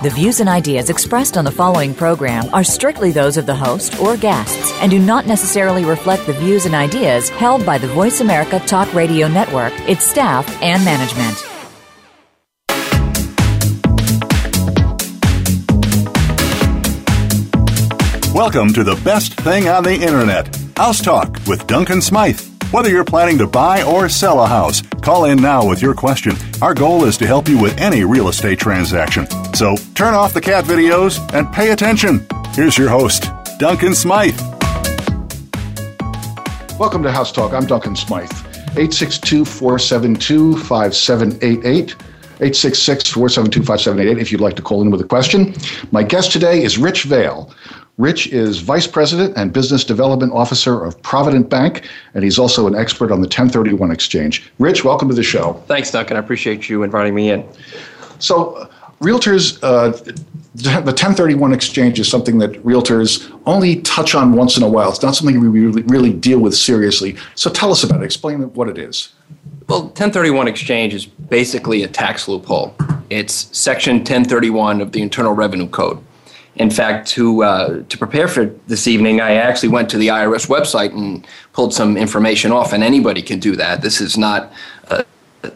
The views and ideas expressed on the following program are strictly those of the host or guests and do not necessarily reflect the views and ideas held by the Voice America Talk Radio Network, its staff, and management. Welcome to the best thing on the internet House Talk with Duncan Smythe. Whether you're planning to buy or sell a house, call in now with your question. Our goal is to help you with any real estate transaction. So turn off the cat videos and pay attention. Here's your host, Duncan Smythe. Welcome to House Talk. I'm Duncan Smythe. 862 472 5788. 866 472 5788 if you'd like to call in with a question. My guest today is Rich Vaill. Rich is Vice President and Business Development Officer of Provident Bank, and he's also an expert on the 1031 exchange. Rich, welcome to the show. Thanks, Duncan. I appreciate you inviting me in. So, realtors, uh, the 1031 exchange is something that realtors only touch on once in a while. It's not something we really, really deal with seriously. So, tell us about it. Explain what it is. Well, 1031 exchange is basically a tax loophole. It's Section 1031 of the Internal Revenue Code. In fact, to uh, to prepare for this evening, I actually went to the IRS website and pulled some information off, and anybody can do that. This is not uh,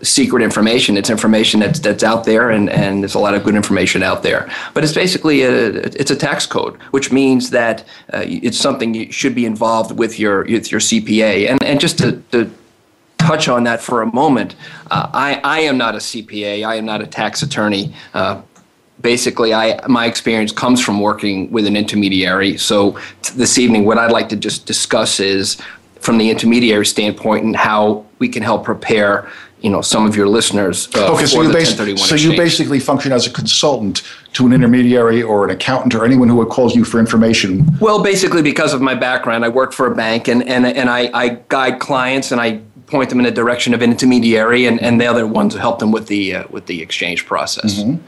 secret information. It's information that's that's out there, and, and there's a lot of good information out there. But it's basically a it's a tax code, which means that uh, it's something you should be involved with your with your CPA. And and just to, to touch on that for a moment, uh, I I am not a CPA. I am not a tax attorney. Uh, basically I my experience comes from working with an intermediary. So t- this evening, what I'd like to just discuss is from the intermediary standpoint and how we can help prepare you know some of your listeners uh, okay, so you, basi- so you basically function as a consultant to an intermediary or an accountant or anyone who would call you for information. Well basically because of my background i work for a bank and, and, and I, I guide clients and i point them in the direction of an intermediary and, and they're the ones who help them with the uh, with the exchange process. Mm-hmm.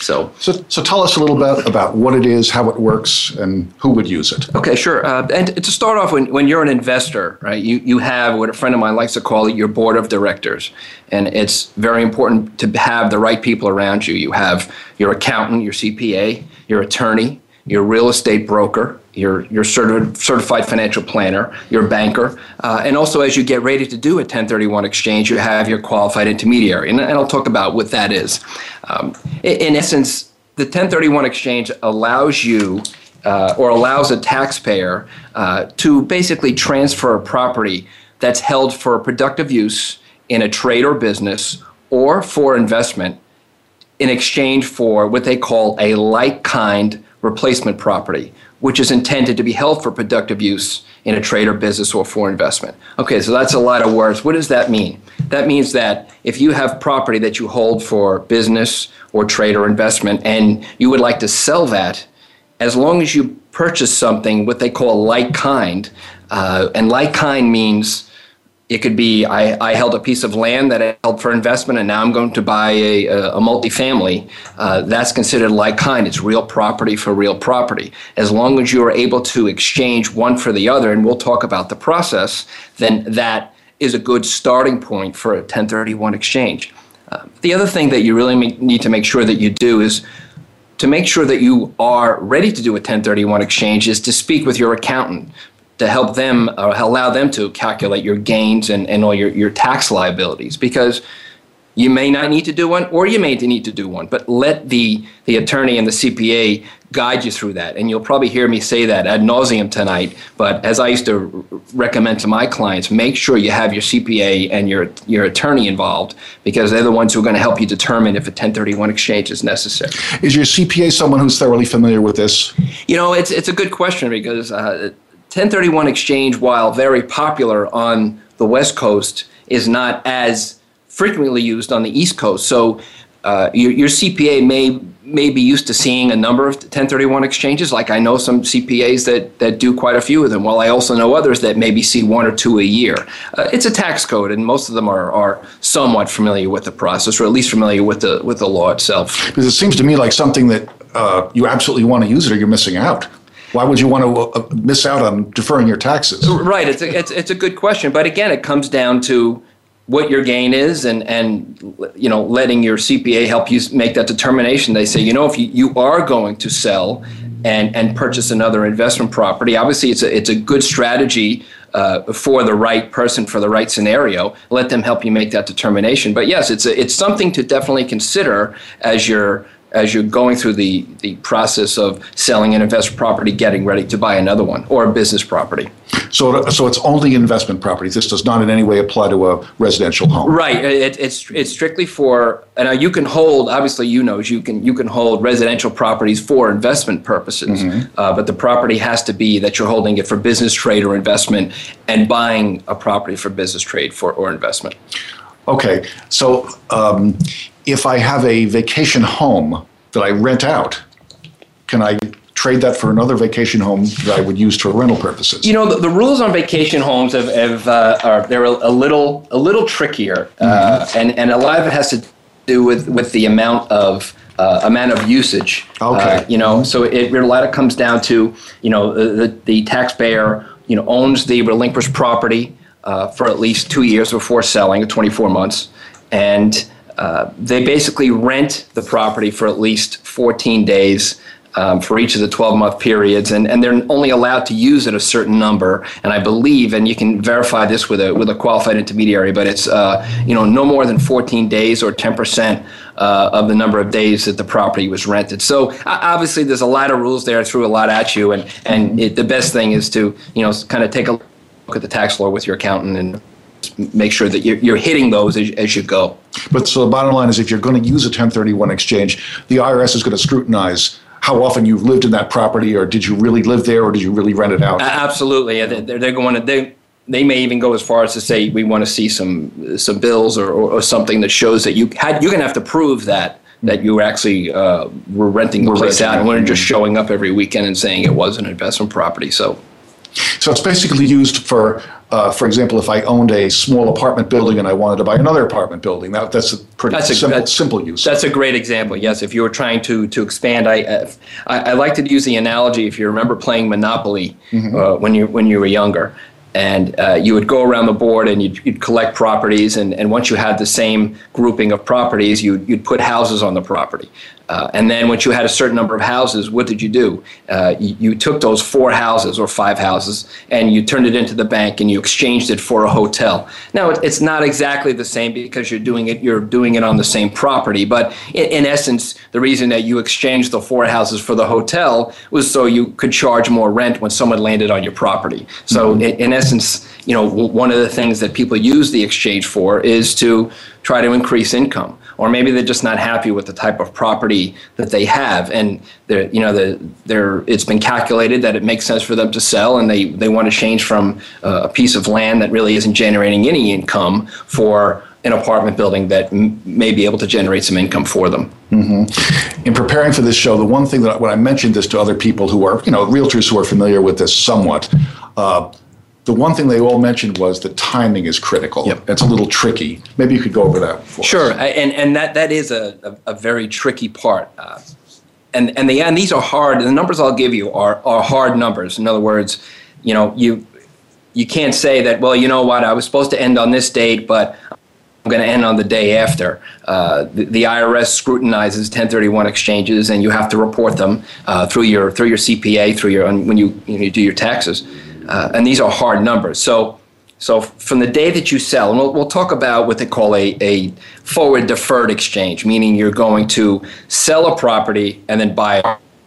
So, so, so tell us a little bit about what it is, how it works, and who would use it. Okay, sure. Uh, and to start off, when, when you're an investor, right, you, you have what a friend of mine likes to call it your board of directors. And it's very important to have the right people around you. You have your accountant, your CPA, your attorney, your real estate broker, your, your certi- certified financial planner, your banker, uh, and also as you get ready to do a 1031 exchange, you have your qualified intermediary. And, and I'll talk about what that is. Um, in, in, essence, the 1031 exchange allows you uh, or allows a taxpayer uh, to basically transfer a property that's held for productive use in a trade or business or for investment in exchange for what they call a like kind replacement property, which is intended to be held for productive use in a trade or business or for investment. Okay, so that's a lot of words. What does that mean? That means that if you have property that you hold for business or trade or investment and you would like to sell that, as long as you purchase something, what they call like kind, uh, and like kind means it could be I, I, held a piece of land that I held for investment, and now I'm going to buy a, a, a multifamily. Uh, that's considered like kind. It's real property for real property. As long as you are able to exchange one for the other, and we'll talk about the process, then that is a good starting point for a 1031 exchange. Uh, the other thing that you really need to make sure that you do is to make sure that you are ready to do a 1031 exchange is to speak with your accountant to help them or allow them to calculate your gains and, and all your, your tax liabilities because you may not need to do one or you may need to do one but let the, the attorney and the cpa guide you through that. And you'll probably hear me say that ad nauseum tonight but as i used to recommend to my clients make sure you have your cpa and your, your attorney involved because they're the ones who are going to help you determine if a 1031 exchange is necessary. Is your cpa someone who's thoroughly familiar with this? You know it's, it's a good question because uh, 1031 exchange, while very popular on the West Coast, is not as frequently used on the East Coast. So uh, your, your CPA may may be used to seeing a number of 1031 exchanges. Like I know some CPAs that, that do quite a few of them, while I also know others that maybe see one or two a year. Uh, it's a tax code, and most of them are, are somewhat familiar with the process, or at least familiar with the with the law itself. Because it seems to me like something that uh, you absolutely want to use it, or you're missing out. Why would you want to uh, miss out on deferring your taxes? Right. It's a, it's, it's a good question, but again, it comes down to what your gain is and and you know letting your CPA help you make that determination they say you know if you, you are going to sell and and purchase another investment property obviously it's a it's a good strategy uh, for the right person for the right scenario let them help you make that determination but yes it's a, it's something to definitely consider as you're as you're going through the, the process of selling an investment property, getting ready to buy another one or a business property. So, so it's only investment properties. This does not in any way apply to a residential home. Right. It, it's it's strictly for, and you can hold. Obviously, you know you can you can hold residential properties for investment purposes, mm-hmm. uh, but the property has to be that you're holding it for business trade or investment, and buying a property for business trade for or investment. Okay, so um, if I have a vacation home that I rent out, can I trade that for another vacation home that I would use for rental purposes? You know, the, the rules on vacation homes have, have uh, are they're a, a, little a little trickier, uh, mm-hmm. and and a lot of it has to do with with the amount of uh, amount of usage. Okay. Uh, you know, so it, a lot of comes down to you know the, the taxpayer you know owns the relinquished property uh, for at least two years before selling, 24 months, and uh, they basically rent the property for at least 14 days um, for each of the 12 month periods, and, and they're only allowed to use it a certain number. And I believe, and you can verify this with a with a qualified intermediary, but it's uh, you know no more than 14 days or 10 percent uh, of the number of days that the property was rented. So obviously, there's a lot of rules there, I threw a lot at you, and and it, the best thing is to you know kind of take a look at the tax law with your accountant and make sure that you're, you're hitting those as, as you go. But so the bottom line is if you're going to use a 1031 exchange, the IRS is going to scrutinize how often you've lived in that property or did you really live there or did you really rent it out? Absolutely. They're, they're going to, they, they may even go as far as to say we want to see some some bills or, or, or something that shows that you had you're going to have to prove that that you actually uh, were renting the place out and weren't just showing up every weekend and saying it was an investment property. So so it's basically used for, uh, for example, if I owned a small apartment building and I wanted to buy another apartment building, that, that's a pretty that's a, simple, that's, simple use. That's a great example. Yes, if you were trying to to expand, I uh, I, I like to use the analogy. If you remember playing Monopoly mm-hmm. uh, when you when you were younger, and uh, you would go around the board and you'd, you'd, collect properties and, and once you had the same grouping of properties you'd, you'd put houses on the property uh, and then once you had a certain number of houses, what did you do? Uh, you, you, took those four houses or five houses and you turned it into the bank and you exchanged it for a hotel. Now it, it's not exactly the same because you're doing it you're doing it on the same property, but in, in, essence, the reason that you exchanged the four houses for the hotel was so you could charge more rent when someone landed on your property. So mm-hmm. in, in essence, you know, one of the things that people use the exchange for is to try to increase income or maybe they're just not happy with the type of property that they have and they're you know the, they're it's been calculated that it makes sense for them to sell and they they want to change from uh, a piece of land that really isn't generating any income for an apartment building that m- may be able to generate some income for them. Mm-hmm. In preparing for this show, the one thing that when I mentioned this to other people who are, you know, realtors who are familiar with this somewhat, uh, the one thing they all mentioned was the timing is critical. Yep. It's a little tricky. Maybe you could go over that. sure, us. and and that that is a, a, a very tricky part. Uh, and and the and these are hard. The numbers I'll give you are are hard numbers. In other words, you know you you can't say that. Well, you know what? I was supposed to end on this date, but I'm going to end on the day after. Uh, the, the, IRS scrutinizes 1031 exchanges, and you have to report them uh, through your through your CPA, through your when you you, know, you do your taxes uh, and these are hard numbers. So, so from the day that you sell, and we'll, we'll talk about what they call a, a forward deferred exchange, meaning you're going to sell a property and then buy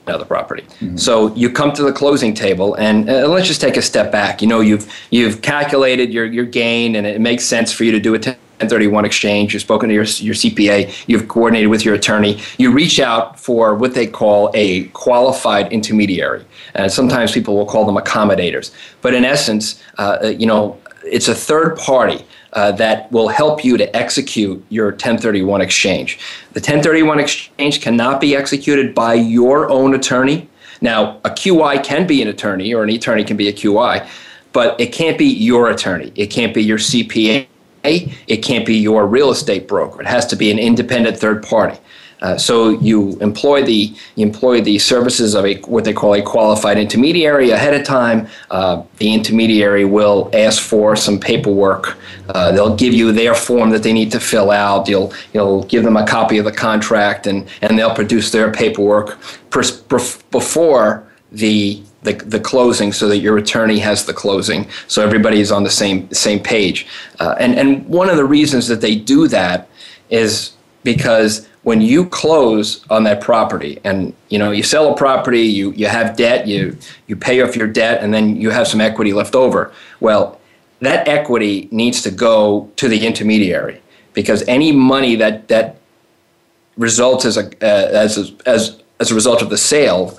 another property. Mm-hmm. So you come to the closing table, and uh, let's just take a step back. You know, you've you've calculated your your gain, and it makes sense for you to do a 1031 exchange. You've spoken to your your CPA. You've coordinated with your attorney. You reach out for what they call a qualified intermediary, and sometimes people will call them accommodators. But in essence, uh, you know, it's a third party uh, that will help you to execute your 1031 exchange. The 1031 exchange cannot be executed by your own attorney. Now, a QI can be an attorney, or an attorney can be a QI, but it can't be your attorney. It can't be your CPA. It can't be your real estate broker. It has to be an independent third party. Uh, so you employ the you employ the services of a what they call a qualified intermediary ahead of time. Uh, the intermediary will ask for some paperwork. Uh, they'll give you their form that they need to fill out. You'll you'll give them a copy of the contract, and and they'll produce their paperwork before the the, the closing so that your attorney has the closing so everybody is on the same same page. Uh, and and one of the reasons that they do that is because when you close on that property and you know you sell a property you, you have debt you you pay off your debt and then you have some equity left over well that equity needs to go to the intermediary because any money that that results as a uh, as a, as as a result of the sale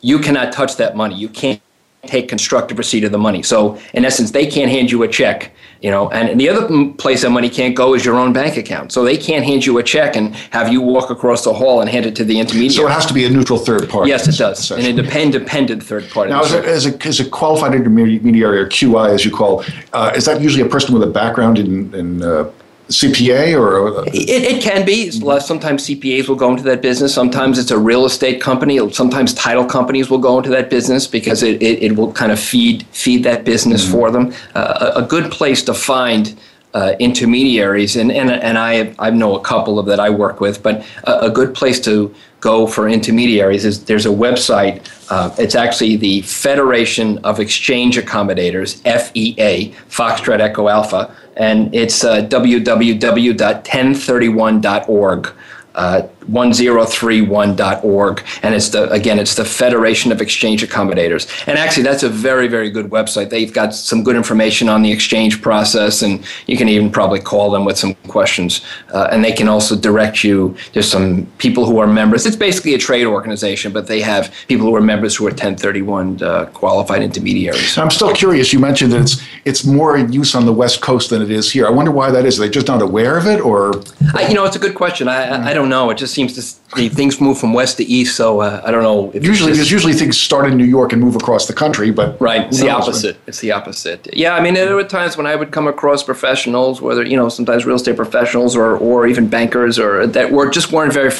you cannot touch that money. You can't take constructive receipt of the money. So in essence they can't hand you a check you know? And the other place that money can't go is your own bank account. So they can't hand you a check and have you walk across the hall and hand it to the intermediary. So it has to be a neutral third party yes it does. An independent third party. Now as a, as, a, as a qualified intermediary or qi as you call uh, is that usually a person with a background in, in uh, CPA or? It, it can be. Sometimes CPAs will go into that business. Sometimes it's a real estate company. Sometimes title companies will go into that business because it, it, it will kind of feed feed that business mm-hmm. for them. Uh, a, a good place to find uh, intermediaries, and, and, and I, I know a couple of that I work with, but a, a good place to go for intermediaries is there's a website. Uh, it's actually the Federation of Exchange Accommodators, FEA, Foxtrot Echo Alpha, and it's uh, www.1031.org uh, 1031.org and it's the again it's the federation of exchange accommodators. And actually that's a very very good website. They've got some good information on the exchange process and you can even probably call them with some questions. Uh, and they can also direct you. There's some people who are members. It's basically a trade organization but they have people who are members who are 1031 uh, qualified intermediaries. I'm still curious. You mentioned that it's it's more in use on the west coast than it is here. I wonder why that is. Are they just not aware of it or? I, you know it's a good question. I, I don't know. It just seems to things move from west to east. So uh, I don't know. usually, there's usually things start in New York and move across the country, but right, it's the opposite. It's the opposite. Yeah, I mean, there were times when I would come across professionals, whether you know, sometimes real estate professionals or or even bankers, or that were just weren't very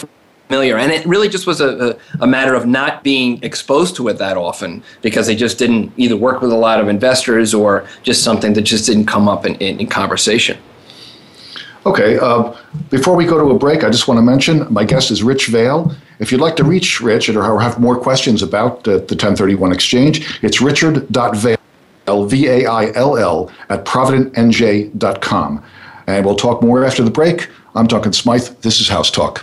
familiar. And it really just was a, a, a, matter of not being exposed to it that often because they just didn't either work with a lot of investors or just something that just didn't come up in, in, in conversation. Okay, uh, before we go to a break, I just want to mention my guest is Rich Vaill. If you'd like to reach Rich or have more questions about uh, the 1031 exchange, it's richard.vaill, V A I L L, at providentnj.com. And we'll talk more after the break. I'm Duncan Smythe. This is House Talk.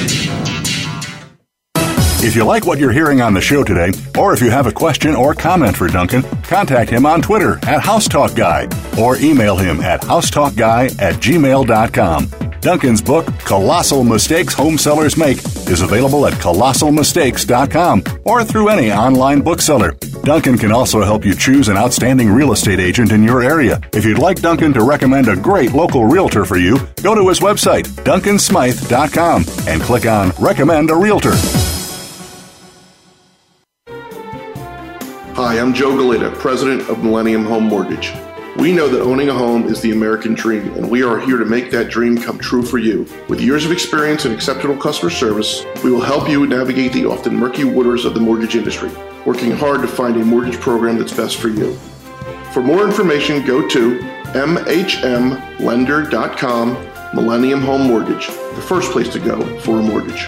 If you like what you're hearing on the show today, or if you have a question or comment for Duncan, contact him on Twitter at HouseTalkGuy or email him at housetalkguy at gmail.com. Duncan's book, Colossal Mistakes Home Sellers Make, is available at colossalmistakes.com or through any online bookseller. Duncan can also help you choose an outstanding real estate agent in your area. If you'd like Duncan to recommend a great local realtor for you, go to his website, duncansmythe.com, and click on Recommend a Realtor. Hi, I'm Joe Galita, president of Millennium Home Mortgage. We know that owning a home is the American dream, and we are here to make that dream come true for you. With years of experience and exceptional customer service, we will help you navigate the often murky waters of the mortgage industry, working hard to find a mortgage program that's best for you. For more information, go to mhmlender.com, Millennium Home Mortgage, the first place to go for a mortgage.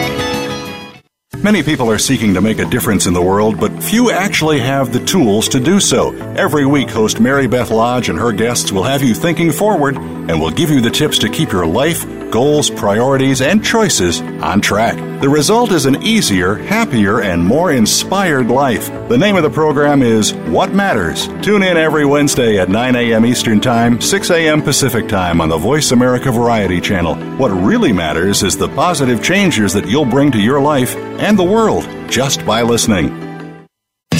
Many people are seeking to make a difference in the world, but few actually have the tools to do so. Every week, host Mary Beth Lodge and her guests will have you thinking forward and will give you the tips to keep your life, goals, priorities, and choices on track. The result is an easier, happier, and more inspired life. The name of the program is What Matters. Tune in every Wednesday at 9 a.m. Eastern Time, 6 a.m. Pacific Time on the Voice America Variety Channel. What really matters is the positive changes that you'll bring to your life and the world just by listening.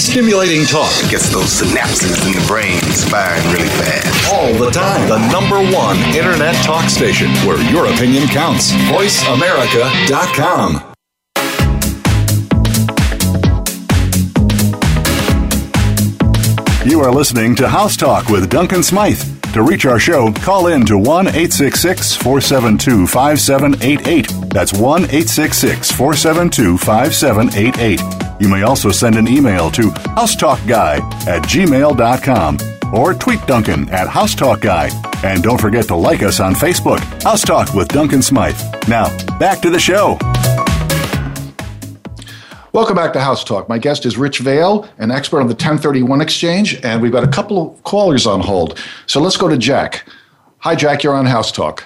Stimulating talk gets those synapses in the brain firing really fast. all the time. The number one internet talk station where your opinion counts. VoiceAmerica.com. You are listening to House Talk with Duncan Smythe. To reach our show, call in to 1 866 472 5788. That's 1 866 472 5788. You may also send an email to housetalkguy at gmail.com or tweet Duncan at housetalkguy. And don't forget to like us on Facebook, House Talk with Duncan Smythe. Now, back to the show. Welcome back to House Talk. My guest is Rich Vaill, an expert on the 1031 exchange, and we've got a couple of callers on hold. So let's go to Jack. Hi, Jack. You're on House Talk.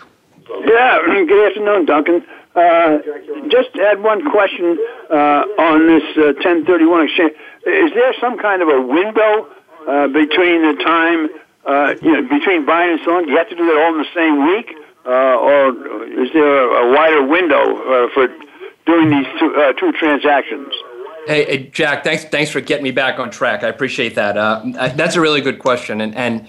Yeah, good afternoon, Duncan. Uh, just had one question uh, on this uh, 1031 exchange. Is there some kind of a window uh, between the time, uh, you know, between buying and selling? Do you have to do that all in the same week? Uh, or is there a, wider window for doing these two, uh, two transactions? Hey, hey, Jack, thanks thanks for getting me back on track. I appreciate that. Uh, that's a really good question, and and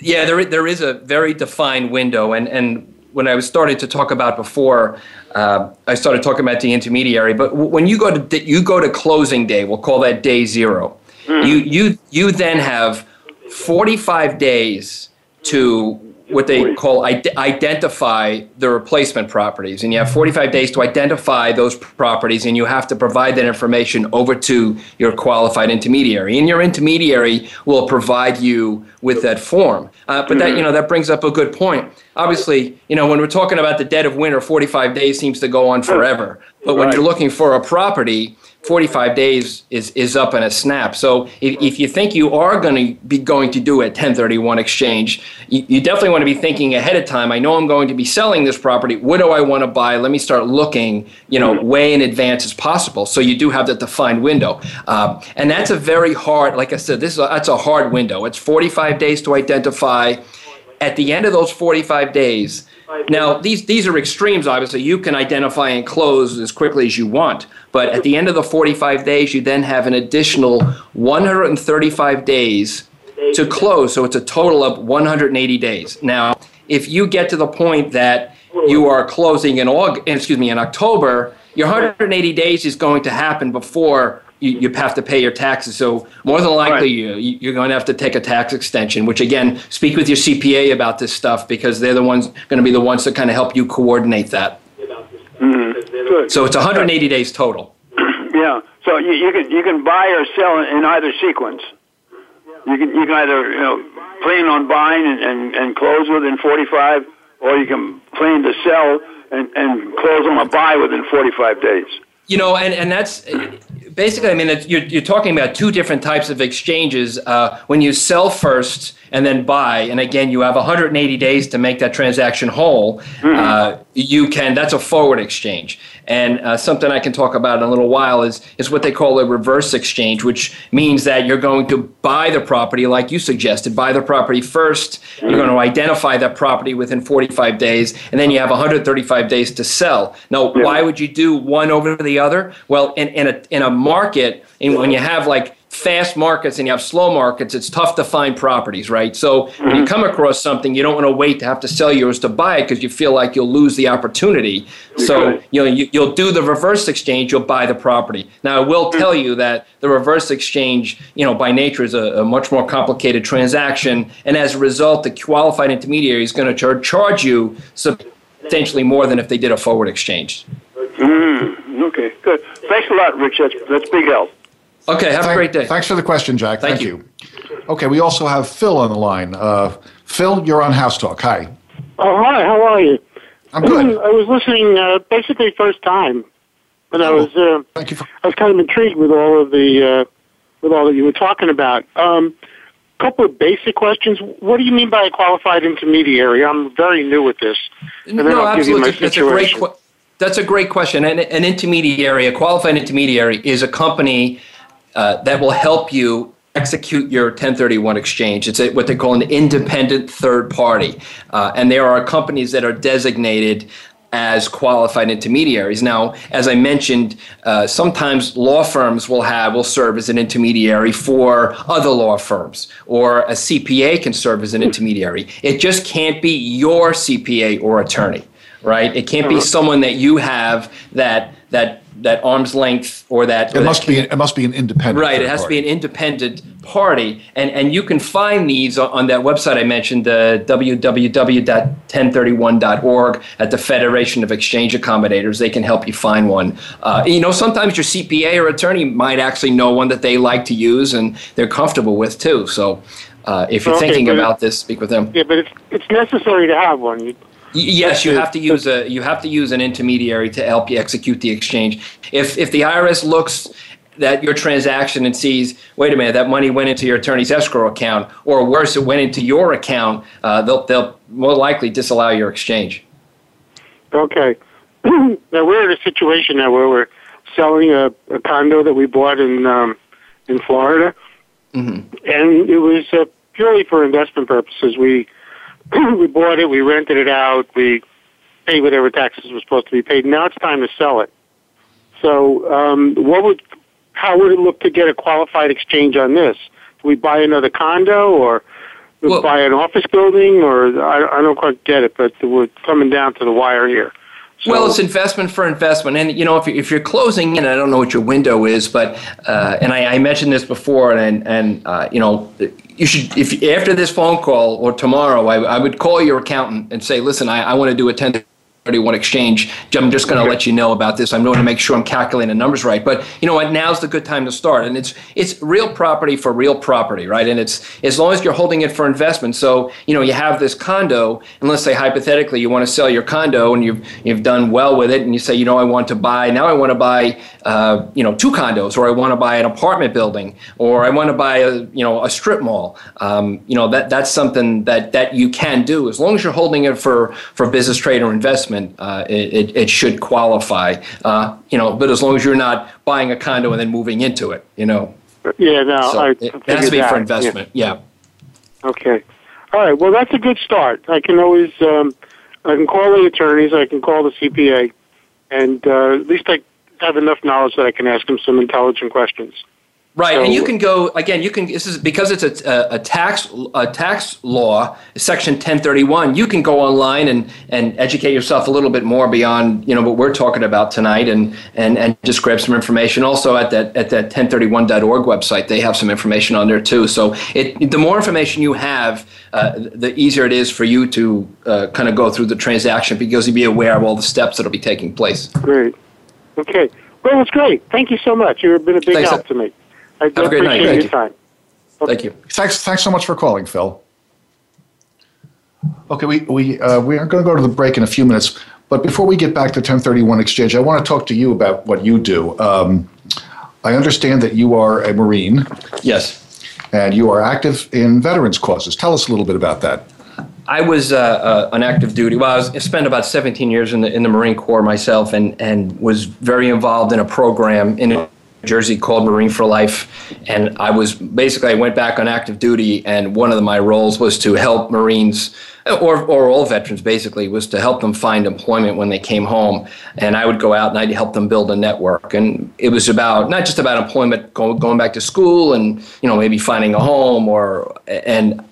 yeah, there there is a very defined window, and and when I was starting to talk about before, uh, I started talking about the intermediary. But w- when you go to you go to closing day, we'll call that day 0 You you you then have forty five days to what they call ide- identify the replacement properties. And you have 45 days to identify those properties and you have to provide that information over to your qualified intermediary. And your intermediary will provide you with that form. Uh, but that you know that brings up a good point. Obviously you know when we're talking about the dead of winter 45 days seems to go on forever. But when you're looking for a property 45 days is, is up in a snap. So if, if you think you are going to be going to do a 1031 exchange, you, you definitely want to be thinking ahead of time. I know I'm going to be selling this property. What do I want to buy? Let me start looking, you know, way in advance as possible. So you do have that defined window. Uh, and that's a very hard, like I said, this is a, that's a hard window. It's 45 days to identify. At the end of those 45 days, now, these, these are extremes, obviously. You can identify and close as quickly as you want. But at the end of the 45 days, you then have an additional 135 days to close. So it's a total of 180 days. Now, if you get to the point that you are closing in August, excuse me, in October, your 180 days is going to happen before you, you have to pay your taxes. So more than likely, you, you're going to have to take a tax extension. Which again, speak with your CPA about this stuff because they're the ones going to be the ones that kind of help you coordinate that. Mm-hmm. Good. So it's 180 days total. Yeah. So you, you can you can buy or sell in either sequence. You can you can either you know plan on buying and, and, and close within 45, or you can plan to sell and, and close on a buy within 45 days. You know, and, and that's basically, I mean, it's, you're, you're talking about two different types of exchanges. Uh, when you sell first and then buy, and again, you have 180 days to make that transaction whole, uh, you can, that's a forward exchange. And uh, something I can talk about in a little while is, is what they call a reverse exchange, which means that you're going to buy the property, like you suggested, buy the property first. You're going to identify that property within 45 days, and then you have 135 days to sell. Now, why would you do one over the other? Well, in, in, a, in a market, and when you have like fast markets and you have slow markets, it's tough to find properties, right? So mm-hmm. when you come across something, you don't want to wait to have to sell yours to buy it because you feel like you'll lose the opportunity. So you know you, will do the reverse exchange, you'll buy the property. Now I will tell you that the reverse exchange, you know, by nature is a, a much more complicated transaction, and as a result, the qualified intermediary is going to char- charge you substantially more than if they did a forward exchange. Mm, okay, good. Thanks a lot, Rich. That's, that's big help. Okay, have Thank, a great day. Thanks for the question, Jack. Thank, Thank you. you. Okay, we also have Phil on the line. Uh, Phil, you're on House Talk. Hi. Oh, hi. How are you? I'm good. I was listening uh, basically first time, but I oh, was uh, thank you for- I was kind of intrigued with all of the uh, with all that you were talking about. Um, couple of basic questions. What do you mean by a qualified intermediary? I'm very new with this. And then no, I'll absolutely. Give you my situation. That's a great. That's a great question. An, an intermediary, a qualified intermediary, is a company uh, that will help you execute your 1031 exchange. It's a, what they call an independent third party. Uh, and there are companies that are designated as qualified intermediaries. Now, as I mentioned, uh, sometimes law firms will have will serve as an intermediary for other law firms, or a CPA can serve as an intermediary. It just can't be your CPA or attorney, right? It can't be someone that you have that that that arm's length or that it must be it mmust be an independent right it has party. to be an independent party. And and you can find these on, that website i mentioned the www.1031.org at the federation of exchange accommodators. They can help you find one. Uh, you know sometimes your cpa or attorney might actually know one that they like to use and they're comfortable with too. So uh, if you're okay, thinking about this speak with them. Yeah but it's, it's necessary to have one. You, Yes, you have to use a you have to use an intermediary to help you execute the exchange. If if the IRS looks at your transaction and sees, wait a minute, that money went into your attorney's escrow account, or worse, it went into your account, uh, they'll they'll more likely disallow your exchange. Okay. now we're in a situation now where we're selling a, a condo that we bought in um, in Florida, mm-hmm. and it was uh, purely for investment purposes. We we bought it, we rented it out, we paid whatever taxes were supposed to be paid. Now it's time to sell it. So, um, what would, how would it look to get a qualified exchange on this? Do we buy another condo or well, buy an office building, or I, I don't quite get it, but we're coming down to the wire here. So, well, it's investment for investment, and you know if you're, if you're closing in, I don't know what your window is, but uh, and I, I, mentioned this before, and and uh, you know you should if after this phone call or tomorrow, I, I would call your accountant and say, listen, I, I want to do a 10 31 exchange. I'm just going to let you know about this. I'm going to make sure I'm calculating the numbers right. But you know what? Now's the good time to start. And it's it's real property for real property, right? And it's as long as you're holding it for investment. So you know you have this condo, and let's say hypothetically you want to sell your condo and you've you've done well with it, and you say, you know, I want to buy now. I want to buy uh, you know two condos, or I want to buy an apartment building, or I want to buy a you know a strip mall. Um, you know that that's something that that you can do as long as you're holding it for for business trade or investment uh, it, it, should qualify. Uh, you know, but as long as you're not buying a condo and then moving into it, you know. Yeah, no, so I it has to be that. for investment. Yeah. yeah. Okay. All right. Well, that's a good start. I can always um, I can call the attorneys. I can call the CPA, and uh, at least I have enough knowledge that I can ask them some intelligent questions. Right, so, and you can go again. You can this is because it's a, a, tax a tax law, Section 1031. You can go online and, and educate yourself a little bit more beyond you know what we're talking about tonight, and and, and just grab some information. Also at that at that 1031.org website, they have some information on there too. So it the more information you have, uh, the easier it is for you to uh, kind of go through the transaction because you'll be aware of all the steps that'll be taking place. Great. Okay. Well, it's great. Thank you so much. You've been a big Thanks, help to me. I Have a great night. Thank you. Time. Okay. Thank you. Thanks, thanks so much for calling, Phil. Okay, we, we, uh, we are going to go to the break in a few minutes. But before we get back to 1031 Exchange, I want to talk to you about what you do. Um, I understand that you are a Marine. Yes. And you are active in veterans causes. Tell us a little bit about that. I was uh, uh, on active duty. Well, I, was, I spent about 17 years in the in the Marine Corps myself, and and was very involved in a program in New Jersey called Marine for Life, and I was basically I went back on active duty, and one of my roles was to help Marines or or all veterans basically was to help them find employment when they came home, and I would go out and I'd help them build a network, and it was about not just about employment going going back to school and you know maybe finding a home or and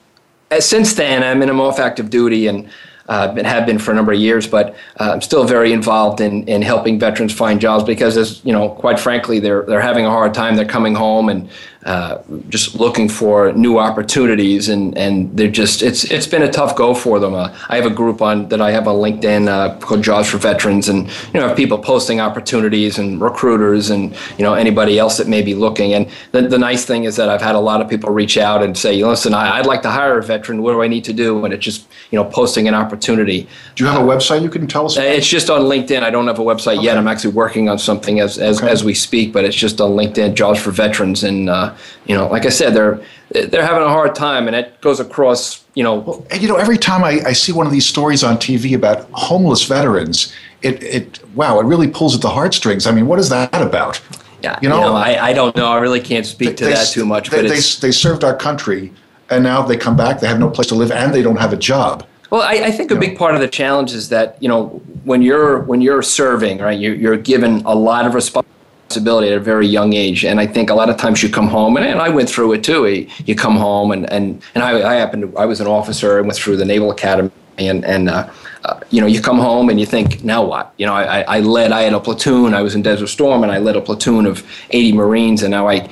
since then I'm in a off active duty and uh, and have been for a number of years, but uh, I'm still very involved in, in helping veterans find jobs because, as you know, quite frankly, they're they're having a hard time. They're coming home and uh, just looking for new opportunities, and, and they're just it's it's been a tough go for them. Uh, I have a group on that I have on LinkedIn uh, called Jobs for Veterans, and you know, people posting opportunities and recruiters and you know anybody else that may be looking. And the, the nice thing is that I've had a lot of people reach out and say, listen, I, would like to hire a veteran. What do I need to do? And it's just you know posting an opportunity. Do you have a website you can tell us? About? It's just on LinkedIn. I don't have a website okay. yet. I'm actually working on something as as, okay. as we speak, but it's just on LinkedIn, Jobs for Veterans, and uh, you know, like I said, they're they're having a hard time, and it goes across. You know, well, you know, every time I, I see one of these stories on TV about homeless veterans, it it wow, it really pulls at the heartstrings. I mean, what is that about? Yeah, you know, you know I, I don't know. I really can't speak to they, that too much. They, but they, they served our country, and now they come back. They have no place to live, and they don't have a job. Well, I, I think a big part of the challenge is that you know when you're when you're serving, right, you're, you're given a lot of responsibility responsibility at a very young age. And I think a lot of times you come home, and, and I went through it too. You come home, and and and I, I happened to, I was an officer and went through the Naval Academy, and and uh, uh, you know you come home and you think now what? You know I, I led I had a platoon. I was in Desert Storm, and I led a platoon of 80 Marines, and now I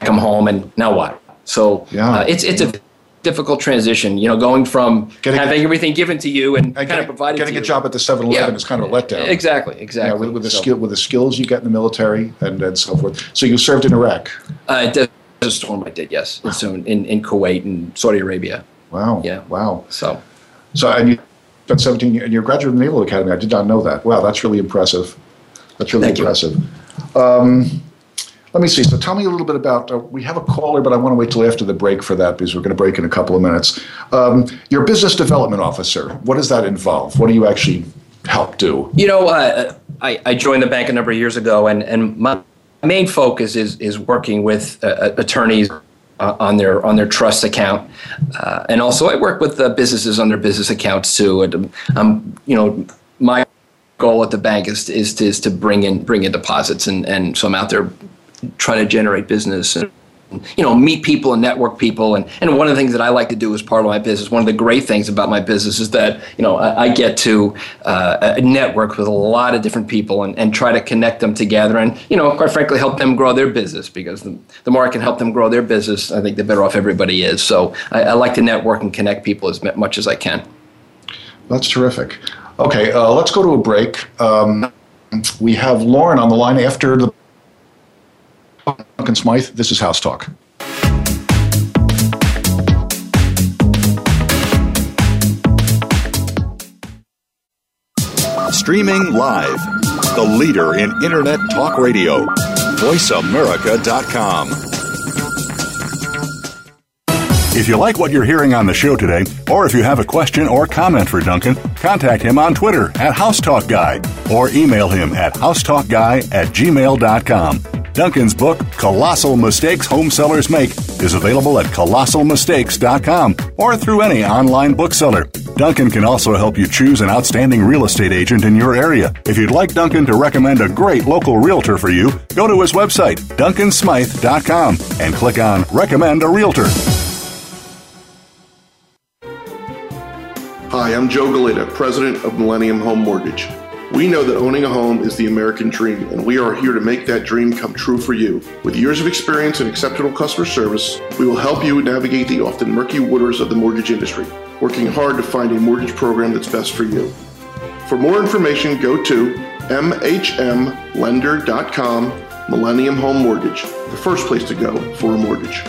come home and now what? So yeah. Uh, it's it's a difficult transition. You know, going from getting having a, everything given to you and, and kind of providing getting a job at the 7-Eleven yeah. is kind of a letdown. Exactly, exactly. Yeah, with, with the so. skill with the skills you get in the military and, and so forth. So you served in Iraq. Uh, a storm I did, yes. Wow. So in, in Kuwait and Saudi Arabia. Wow. Yeah. Wow. So. So and you spent 17 years, and you're a graduate of the Naval Academy. I did not know that. Wow, that's really impressive. That's really Thank impressive. Um, let me see. So tell me a little bit about. Uh, we have a caller, but I want to wait till after the break for that because we're going to break in a couple of minutes. Um, your business development officer. What does that involve? What do you actually help do? You know, uh, I, I joined the bank a number of years ago, and and my main focus is is working with uh, uh attorneys. Uh, on their on their trust account, uh, and also I work with businesses on their business accounts too. And um, you know, my goal at the bank is is to, is to bring in bring in deposits, and and so I'm out there trying to generate business and you know meet people and network people. And, and one of the things that i like to do as part of my business one of the great things about my business is that you know i, I get to uh, network with a lot of different people and, and try to connect them together and you know quite frankly help them grow their business because the, the more i can help them grow their business i think the better off everybody is. So i, I like to network and connect people as much as i can. That's terrific. Okay uh, let's go to a break. Um, we have lauren on the line after the Duncan Smythe. This is House Talk. Streaming live, the leader in Internet talk radio, voiceamerica.com. If you like what you're hearing on the show today, or if you have a question or comment for Duncan, contact him on Twitter at HouseTalkGuy or email him at housetalkguy at gmail.com. Duncan's book, Colossal Mistakes Home Sellers Make, is available at colossalmistakes.com or through any online bookseller. Duncan can also help you choose an outstanding real estate agent in your area. If you'd like Duncan to recommend a great local realtor for you, go to his website, duncansmythe.com, and click on Recommend a Realtor. Hi, I'm Joe Galita, president of Millennium Home Mortgage. We know that owning a home is the American dream, and we are here to make that dream come true for you. With years of experience and exceptional customer service, we will help you navigate the often murky waters of the mortgage industry, working hard to find a mortgage program that's best for you. For more information, go to mhmlender.com, Millennium Home Mortgage, the first place to go for a mortgage.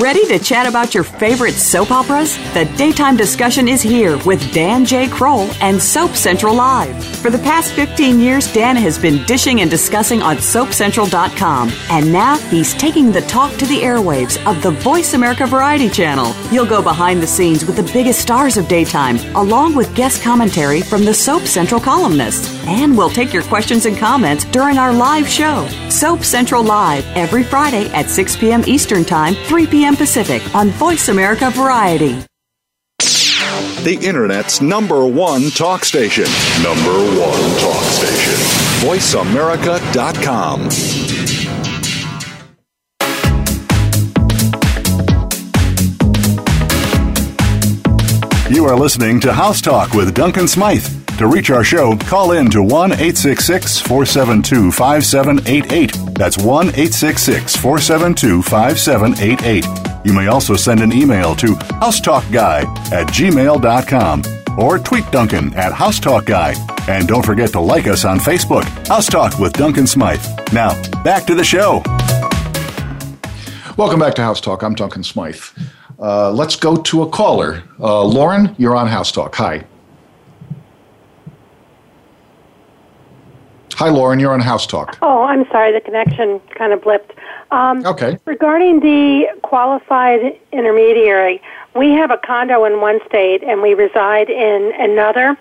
Ready to chat about your favorite soap operas? The daytime discussion is here with Dan J. Kroll and Soap Central Live. For the past 15 years, Dan has been dishing and discussing on SoapCentral.com. And now he's taking the talk to the airwaves of the Voice America Variety Channel. You'll go behind the scenes with the biggest stars of daytime, along with guest commentary from the Soap Central columnists. And we'll take your questions and comments during our live show, Soap Central Live, every Friday at 6 p.m. Eastern Time, 3 p.m. Pacific on Voice America Variety. The Internet's number one talk station. Number one talk station. VoiceAmerica.com. You are listening to House Talk with Duncan Smythe. To reach our show, call in to 1 866 472 5788. That's 1 866 472 5788. You may also send an email to housetalkguy at gmail.com or tweet Duncan at housetalkguy. And don't forget to like us on Facebook, House Talk with Duncan Smythe. Now, back to the show. Welcome back to House Talk. I'm Duncan Smythe. Uh, let's go to a caller. Uh, Lauren, you're on House Talk. Hi. Hi, Lauren. You're on House Talk. Oh, I'm sorry. The connection kind of blipped. Um, okay. Regarding the qualified intermediary, we have a condo in one state and we reside in another.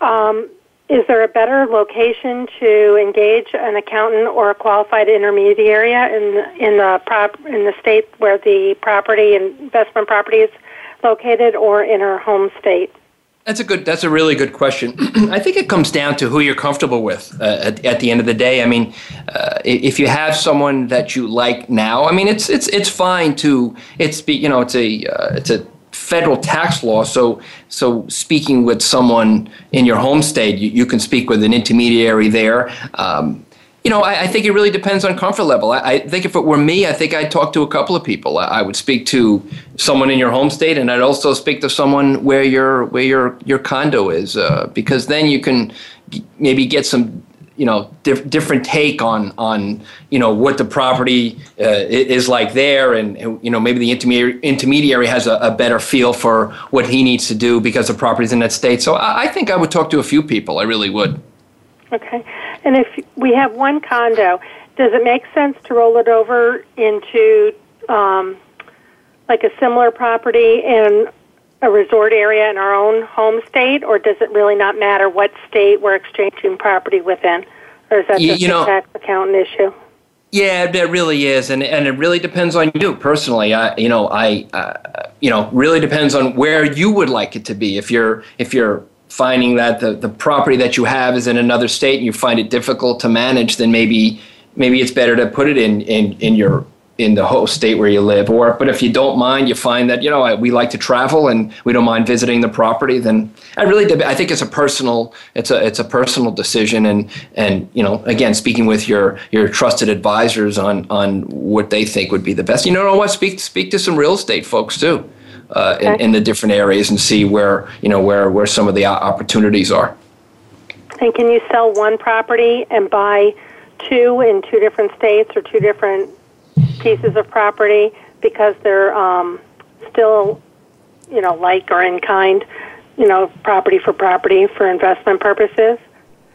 Um, is there a better location to engage an accountant or a qualified intermediary in in the prop in the state where the property investment property is located, or in our home state? That's a good. That's a really good question. I think it comes down to who you're comfortable with. Uh, at, at, the end of the day, I mean, uh, if you have someone that you like now, I mean, it's it's it's fine to it's be you know it's a uh, it's a federal tax law. So, so speaking with someone in your home state, you, you can speak with an intermediary there. Um, you know, I, I, think it really depends on comfort level. I, I, think if it were me, I think I'd talk to a couple of people. I, I, would speak to someone in your home state, and I'd also speak to someone where your where your your condo is, uh, because then you can maybe get some you know diff- different take on on you know what the property uh, is like there and, you know maybe the intermediary intermediary has a, a, better feel for what he needs to do because the property's in that state so I, I, think I would talk to a few people I really would okay and if we have one condo does it make sense to roll it over into um, like a similar property in a resort area in our own home state, or does it really not matter what state we're exchanging property within? Or is that just you know, a tax accountant issue? Yeah, it really is, and and it really depends on you personally. I, you know, I, uh, you know, really depends on where you would like it to be. If you're if you're finding that the, the property that you have is in another state and you find it difficult to manage, then maybe maybe it's better to put it in in in your in the host state where you live. Or but if you don't mind you find that you know we like to travel and we don't mind visiting the property then i really i think it's a personal it's a it's a personal decision and and you know again speaking with your your trusted advisors on on what they think would be the best. You know what? Speak speak to some real estate folks too uh, in, in the different areas and see where you know where where some of the opportunities are and can you sell one property and buy two in two different states or two different pieces of property because they're um, still, you know, like or in kind, you know, property for property for investment purposes?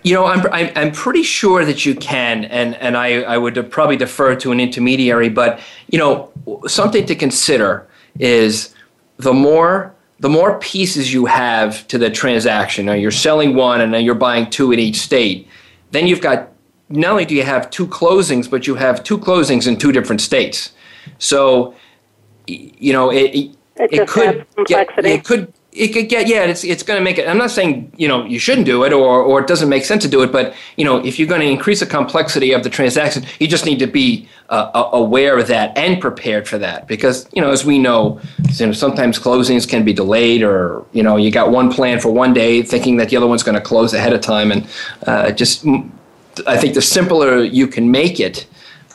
You know, I'm, I'm, I'm pretty sure that you can, and, and I, I would probably defer to an intermediary, but, you know, something to consider is the more the more pieces you have to the transaction, now you're selling one and then you're buying two in each state, then you've got not only do you have two closings, but you have two closings in two different states. So, you know, it it, it could get it could it could get yeah it's it's going to make it i'm not saying you know you shouldn't do it or or it doesn't make sense to do it but you know if you're going to increase the complexity of the transaction you just need to be uh, aware of that and prepared for that because you know as we know you know sometimes closings can be delayed or you know you got one plan for one day thinking that the other one's going to close ahead of time and uh, just I think the simpler you can make it,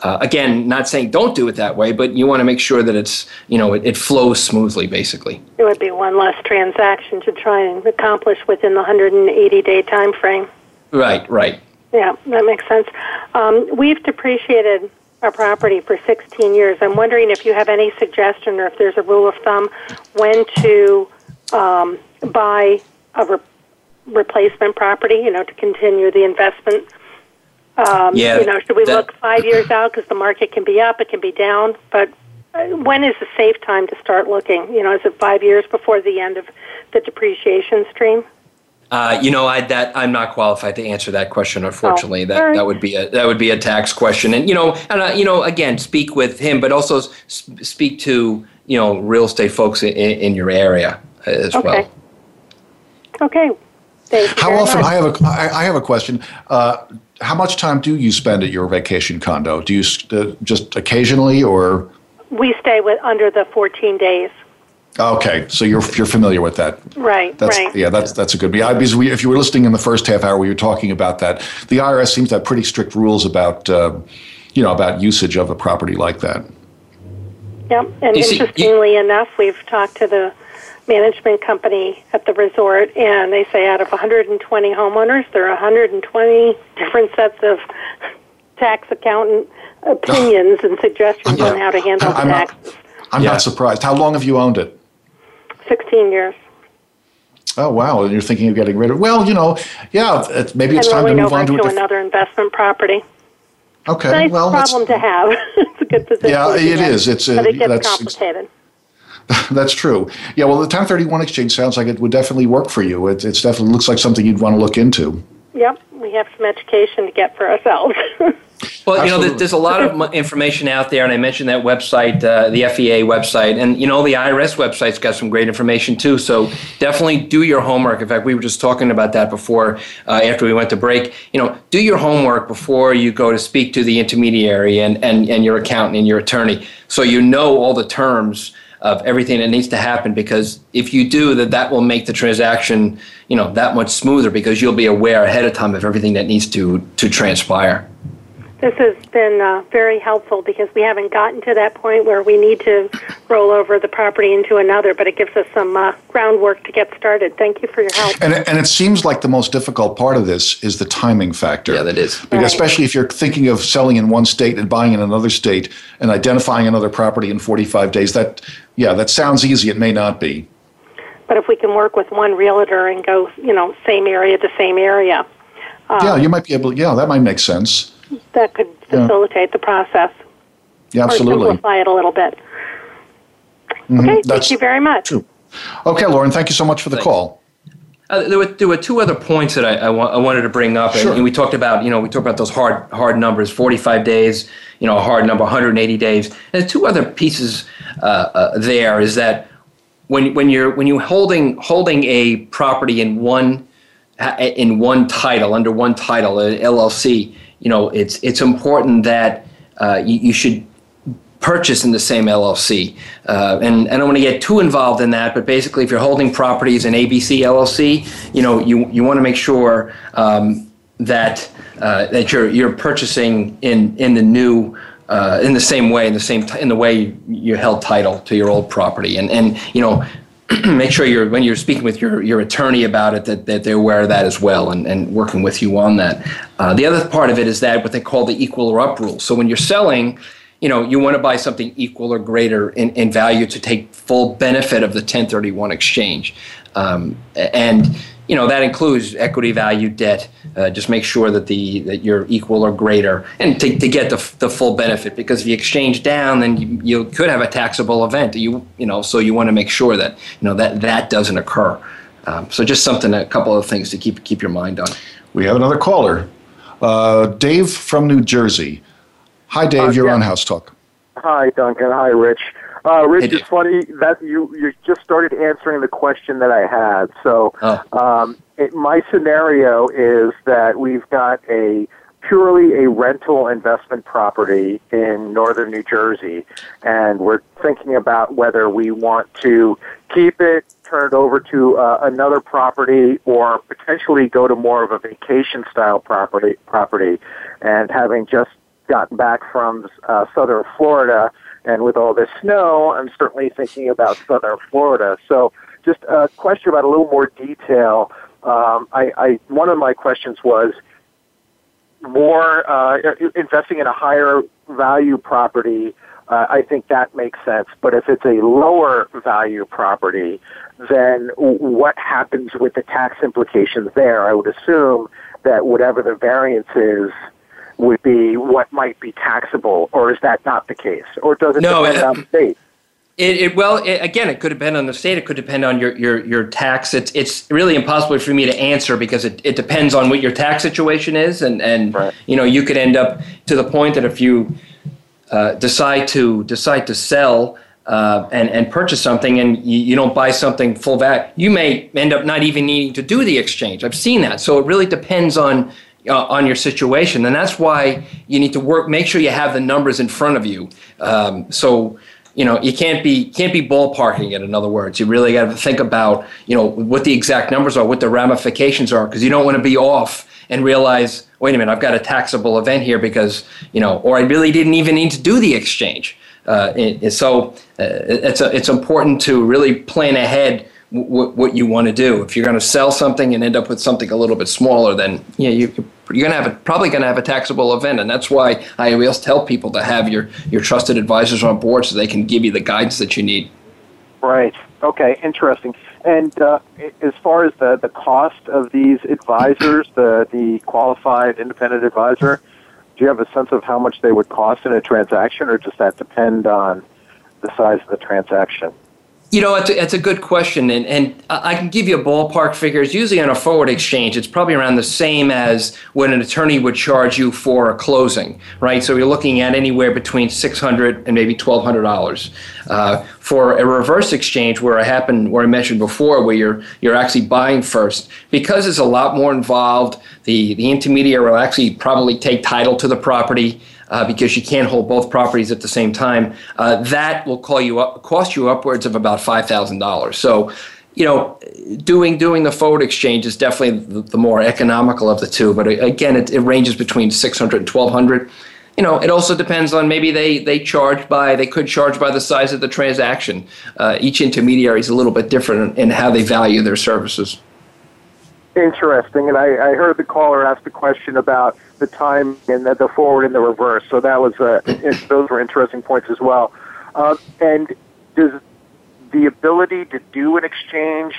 uh, again, not saying don't do it that way, but you want to make sure that it's you know it, it, flows smoothly. Basically, it would be one less transaction to try and accomplish within the 180 day time frame. Right, right. Yeah, that makes sense. Um, we've depreciated our property for 16 years. I'm wondering if you have any suggestion or if there's a rule of thumb when to um, buy a re- replacement property, you know, to continue the investment. Um, Yeah, you know, should we that- look five years out because the market can be up, it can be down, but uh, when is a safe time to start looking? You know, is it five years before the end of the depreciation stream? Uh, you know, I that I'm not qualified to answer that question. Unfortunately, Oh, that all right. that would be a that would be a tax question. And you know, and uh, you know, again, speak with him, but also s- speak to you know real estate folks in, in your area as Okay. well. Okay. Thank you How often? much. I have a I, I have a question. Uh, how much time do you spend at your vacation condo? Do you uh, just occasionally, or We stay with under the 14 days. okay? So you're you're familiar with that. Right, That's right. yeah. That's that's a good. Yeah, because we, if you were listening in the first half hour, we were talking about that. The IRS seems to have pretty strict rules about uh, you know about usage of a property like that. Yep. And You see- interestingly enough, we've talked to the management company at the resort, and they say out of 120 homeowners, there are 120 different sets of tax accountant opinions and suggestions on how to handle the I'm not- taxes. I'm Yeah. not surprised. How long have you owned it? 16 years. Oh wow! And you're thinking of getting rid of? Well, you know, yeah. It, maybe it's and time to move on to a into another investment property. Okay. nice well, that's, problem to have. it's a good position. Yeah, to be it in, is. It's a- but it gets that's- complicated. that's true. Yeah. Well, the 1031 exchange sounds like it would definitely work for you. It it's definitely looks like something you'd want to look into. Yep, we have some education to get for ourselves. Well, you know, Absolutely. there's a lot of information out there, and I mentioned that website, uh, the FEA website, and you know, the IRS website's got some great information too. So definitely do your homework. In fact, we were just talking about that before, uh, after we went to break. You know, do your homework before you go to speak to the intermediary and and and your accountant and your attorney, so you know all the terms of everything that needs to happen because if you do that that will make the transaction you know that much smoother because you'll be aware ahead of time of everything that needs to to transpire This has been uh, very helpful because we haven't gotten to that point where we need to roll over the property into another, but it gives us some uh, groundwork to get started. Thank you for your help. And it, and it seems like the most difficult part of this is the timing factor. Yeah, that is. Because Right. especially if you're thinking of selling in one state and buying in another state and identifying another property in 45 days, that yeah, that sounds easy. It may not be. But if we can work with one realtor and go, you know, same area to same area, uh, yeah, you might be able. Yeah, that might make sense. That could Yeah. facilitate the process Yeah, or absolutely. simplify it a little bit. Mhm, Okay, that's thank you very much. true. Okay, Lauren, thank you so much for the Thanks. call. Uh, there, were, there were two other points that I, I, wa- I wanted to bring up, Sure. and, we talked about you know we talked about those hard hard numbers, 45 days, you know, a hard number, 180 days. And the two other pieces uh, uh, there is that when when you're when you're holding holding a property in one in one title under one title, an LLC, you know, it's it's important that uh, you, you should purchase in the same LLC. Uh, and I don't want to get too involved in that, but basically, if you're holding properties in ABC LLC, you know, you, you want to make sure um, that uh, that you're you're purchasing in in the new. Uh, in the same way, in the same t- in the way you held title to your old property, and and you know, make sure you're when you're speaking with your, your attorney about it that, that they're aware of that as well and, and working with you on that. Uh, the other part of it is that what they call the equal or up rule. So when you're selling, you know, you want to buy something equal or greater in, in value to take full benefit of the 1031 exchange. Um, and, you know, that includes equity value debt. Uh, just make sure that the that you're equal or greater and to, to get the, the full benefit because if you exchange down, then you, you could have a taxable event. You, you know, so you want to make sure that, you know, that that doesn't occur. Um, so just something, a couple of things to keep keep your mind on. We have another caller, uh, Dave from New Jersey. Hi, Dave. Uh, you're yeah. on House Talk. Hi, Duncan. Hi, Rich. Uh, Rich, Hey, it's funny that you you just started answering the question that I had. So, Oh. um, it, my scenario is that we've got a purely a rental investment property in northern New Jersey, and we're thinking about whether we want to keep it, turn it over to uh, another property, or potentially go to more of a vacation style property. Property, and having just gotten back from uh, southern Florida, and with all this snow, I'm certainly thinking about southern Florida. So, just a question about a little more detail. Um, I, I one of my questions was more uh, investing in a higher value property, uh, I think that makes sense. But if it's a lower value property, then what happens with the tax implications there? I would assume that whatever the variance is would be what might be taxable, or is that not the case? Or does it no, depend uh, on the state? It, it, well, it, again, it could depend on the state. It could depend on your, your, your tax. It's, it's really impossible for me to answer because it, it depends on what your tax situation is. And, and right. you know, you could end up to the point that if you uh, decide to decide to sell uh, and, and purchase something and you, you don't buy something full VAT, you may end up not even needing to do the exchange. I've seen that. So it really depends on uh, on your situation, and that's why you need to work. Make sure you have the numbers in front of you. Um, so you know you can't be can't be ballparking it in other words you really got to think about you know what the exact numbers are what the ramifications are because you don't want to be off and realize wait a minute i've got a taxable event here because you know or i really didn't even need to do the exchange uh, it, so uh, it's a, it's important to really plan ahead w- what you want to do if you're going to sell something and end up with something a little bit smaller then yeah you, you're going to have a, probably going to have a taxable event, and that's why I always tell people to have your your trusted advisors on board so they can give you the guidance that you need. Right. Okay. Interesting. And uh, as far as the, the cost of these advisors, the the qualified independent advisor, do you have a sense of how much they would cost in a transaction, or does that depend on the size of the transaction? You know, it's a, it's a good question, and, and I can give you a ballpark figure. It's usually on a forward exchange. It's probably around the same as when an attorney would charge you for a closing, right? So you're looking at anywhere between six hundred and maybe twelve hundred dollars. Uh, for a reverse exchange, where I happened, where I mentioned before, where you're you're actually buying first, because it's a lot more involved. The the intermediary will actually probably take title to the property uh, because you can't hold both properties at the same time, uh, that will call you up, cost you upwards of about five thousand dollars. So, you know, doing doing the forward exchange is definitely the, the more economical of the two. But again, it, it ranges between six hundred and twelve hundred. You know, it also depends on maybe they they charge by they could charge by the size of the transaction. Uh, each intermediary is a little bit different in how they value their services. Interesting, and I, I heard the caller ask the question about the time and the, the forward and the reverse. So that was uh, those were interesting points as well. Uh, and does the ability to do an exchange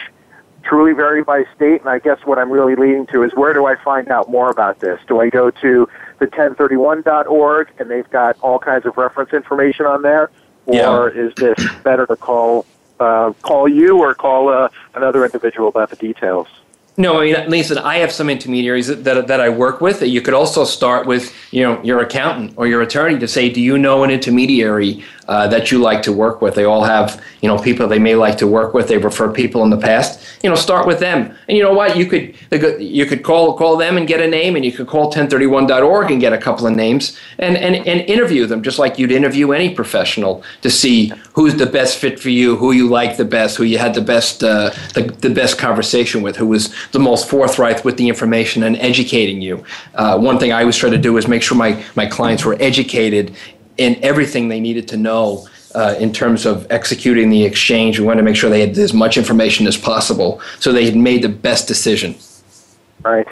truly vary by state? And I guess what I'm really leading to is where do I find out more about this? Do I go to the 1031.org and they've got all kinds of reference information on there, or yeah. is this better to call uh, call you or call uh, another individual about the details? No, I mean, listen, I have some intermediaries that, that, that I work with. You could also start with, you know, your accountant or your attorney to say, do you know an intermediary uh, that you like to work with? They all have, you know, people they may like to work with. They've referred people in the past. You know, start with them. And you know what? You could you could call call them and get a name, and you could call 1031.org and get a couple of names and, and, and interview them just like you'd interview any professional to see who's the best fit for you, who you like the best, who you had the best uh, the, the best conversation with, who was the most forthright with the information and educating you. Uh, one thing I always try to do is make sure my, my clients were educated in everything they needed to know uh, in terms of executing the exchange. We wanted to make sure they had as much information as possible so they had made the best decision. Right.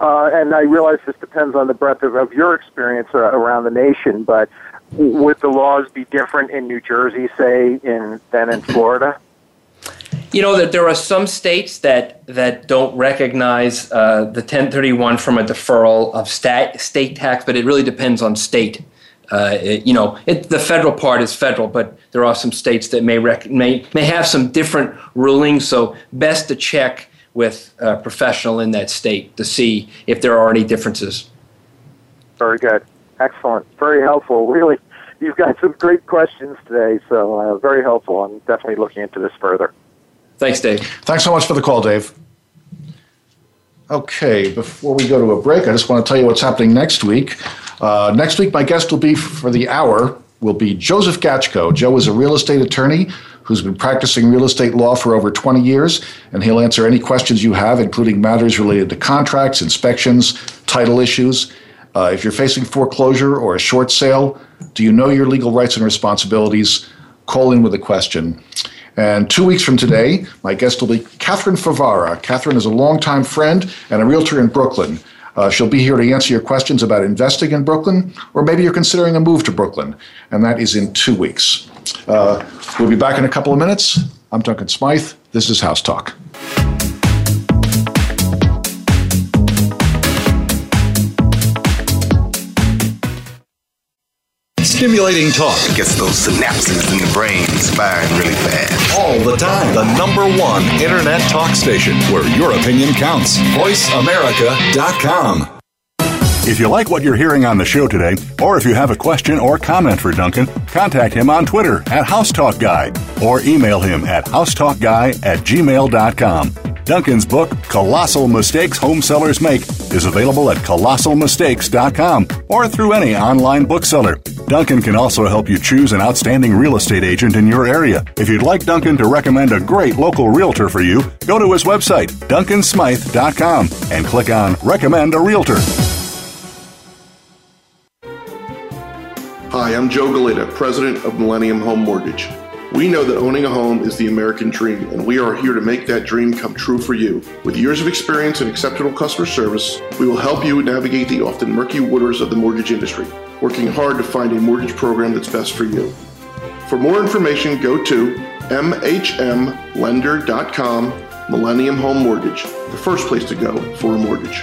Uh, and I realize this depends on the breadth of, of your experience uh, around the nation, but would the laws be different in New Jersey, say, in than in Florida? You know that there are some states that that don't recognize uh, the 1031 from a deferral of stat, state tax, but it really depends on state. Uh, it, you know, it, the federal part is federal, but there are some states that may rec- may may have some different rulings. So best to check with a professional in that state to see if there are any differences. Very good, excellent, very helpful. Really, you've got some great questions today, so uh, very helpful. I'm definitely looking into this further. Thanks, Dave. Thanks so much for the call, Dave. Okay, before we go to a break, I just want to tell you what's happening next week. Uh, next week, my guest will be for the hour will be Joseph Gatchko. Joe is a real estate attorney who's been practicing real estate law for over 20 years, and he'll answer any questions you have, including matters related to contracts, inspections, title issues. Uh, if you're facing foreclosure or a short sale, do you know your legal rights and responsibilities? Call in with a question. And two weeks from today, my guest will be Catherine Favara. Catherine is a longtime friend and a realtor in Brooklyn. Uh, she'll be here to answer your questions about investing in Brooklyn, or maybe you're considering a move to Brooklyn, and that is in two weeks. Uh, we'll be back in a couple of minutes. I'm Duncan Smythe. This is House Talk. Stimulating talk It gets those synapses in the brain firing really fast. all the time. The number one internet talk station where your opinion counts. VoiceAmerica.com. If you like what you're hearing on the show today, or if you have a question or comment for Duncan, contact him on Twitter at HouseTalkGuy or email him at housetalkguy at gmail.com. Duncan's book, Colossal Mistakes Home Sellers Make, is available at colossalmistakes.com or through any online bookseller. Duncan can also help you choose an outstanding real estate agent in your area. If you'd like Duncan to recommend a great local realtor for you, go to his website, duncansmythe.com, and click on Recommend a Realtor. Hi, I'm Joe Galita, president of Millennium Home Mortgage. We know that owning a home is the American dream, and we are here to make that dream come true for you. With years of experience and exceptional customer service, we will help you navigate the often murky waters of the mortgage industry, working hard to find a mortgage program that's best for you. For more information, go to mhmlender.com, Millennium Home Mortgage, the first place to go for a mortgage.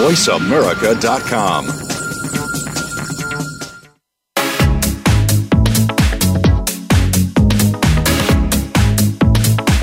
VoiceAmerica.com.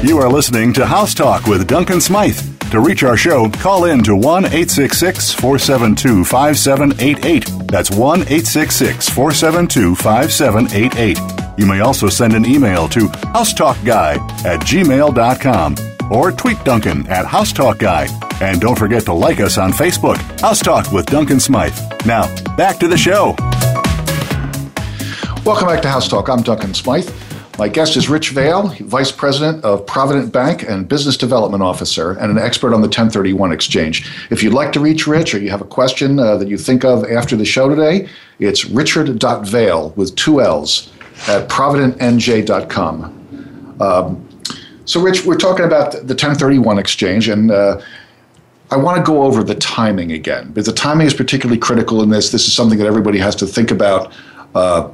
You are listening to House Talk with Duncan Smythe. To reach our show, call in to 1 866 472 5788. That's 1 866 472 5788. You may also send an email to housetalkguy at gmail.com or tweet Duncan at housetalkguy. And don't forget to like us on Facebook, House Talk with Duncan Smythe. Now, back to the show. Welcome back to House Talk. I'm Duncan Smythe. My guest is Rich Vaill, Vice President of Provident Bank and Business Development Officer, and an expert on the 1031 exchange. If you'd like to reach Rich or you have a question uh, that you think of after the show today, it's richard.vaill with two L's at providentnj.com. Um, so, Rich, we're talking about the 1031 exchange, and uh, I want to go over the timing again, because the timing is particularly critical in this. This is something that everybody has to think about. Uh,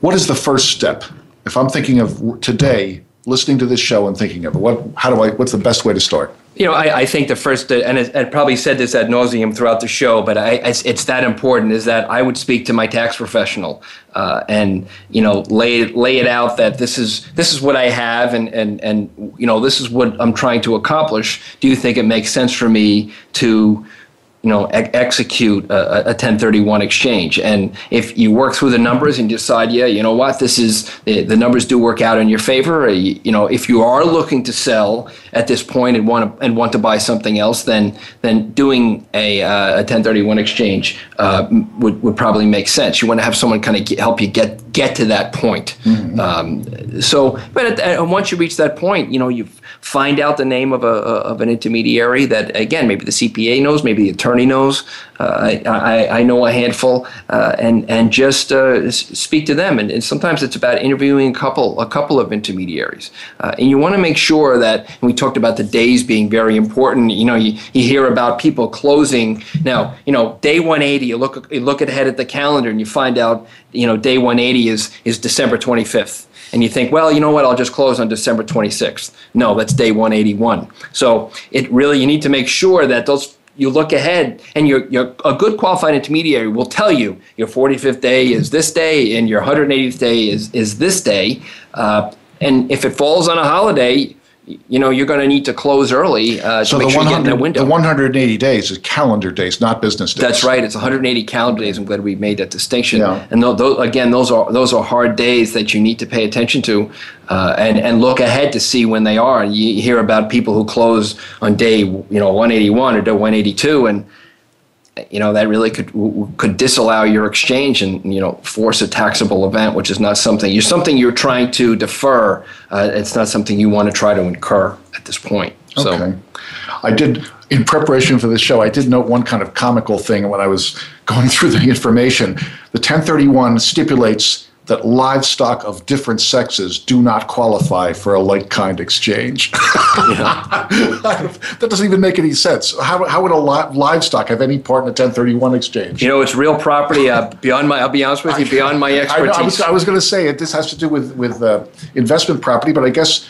what is the first step? If I'm thinking of today, listening to this show and thinking of it, what, how do I, what's the best way to start? You know, I, I think the first, and I, I probably said this ad nauseum throughout the show, but I, it's, it's that important is that I would speak to my tax professional uh, and you know lay lay it out that this is this is what I have and and and you know this is what I'm trying to accomplish. Do you think it makes sense for me to you know, ex- execute a, a 1031 exchange. And if you work through the numbers and decide, yeah, you know what, this is the, the numbers do work out in your favor. You, you, know, if you are looking to sell at this point and want to and want to buy something else, then then doing a, uh, a 1031 exchange uh, would would probably make sense. You want to have someone kind of help you get get to that point. Mm-hmm. Um, so, but at, at, once you reach that point, you know, you find out the name of a of an intermediary that again maybe the CPA knows, maybe the attorney knows. Uh, I, I, know a handful, uh, and and just uh, speak to them. And, and, sometimes it's about interviewing a couple a couple of intermediaries, uh, and you want to make sure that. we talked about the days being very important. You know, you, you hear about people closing now. You know, day 180. You look you look ahead at the calendar and you find out. You know, day 180 is is December 25th and you think, well, you know what, I'll just close on December 26th. No, that's day 181. So it really, you need to make sure that those you look ahead and you're, you're, a good qualified intermediary will tell you your 45th day is this day and your 180th day is, is this day uh, and if it falls on a holiday you know you're going to need to close early uh, so to make the sure you get in that 100 window. the 180 days is calendar days, not business days. That's right. It's 180 calendar days. I'm glad we made that distinction. Yeah. And tho- tho- again, those are those are hard days that you need to pay attention to, uh, and and look ahead to see when they are. And you hear about people who close on day you know 181 or day 182, and you know that really could could disallow your exchange and you know force a taxable event, which is not something you're something you're trying to defer. Uh, it's not something you want to try to incur at this point. So. Okay. I did, in preparation for this show, I did note one kind of comical thing when I was going through the information. The 1031 stipulates that livestock of different sexes do not qualify for a like kind exchange. that doesn't even make any sense. How, how would a li- livestock have any part in a 1031 exchange? You know, it's real property uh, beyond my. I'll be honest with you, beyond my I, know, expertise. I was, I was going to say it. This has to do with with uh, investment property, but I guess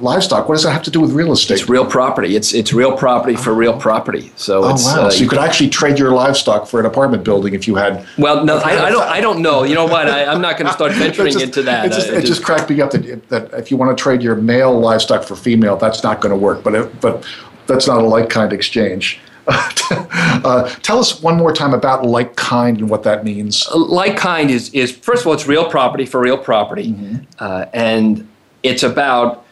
livestock. What does that have to do with real estate? It's real property. It's it's real property for real property. So Oh it's, wow! uh, so you could actually trade your livestock for an apartment building if you had. Well, no, I, I don't. I don't know. You know what? I, I'm not going to start venturing just- into that. It just, Uh, it just cracked me up that, that if you want to trade your male livestock for female, that's not going to work. But it, but that's not a like kind exchange. uh, tell us one more time about like kind and what that means. like kind is is first of all, it's real property for real property, uh, and it's about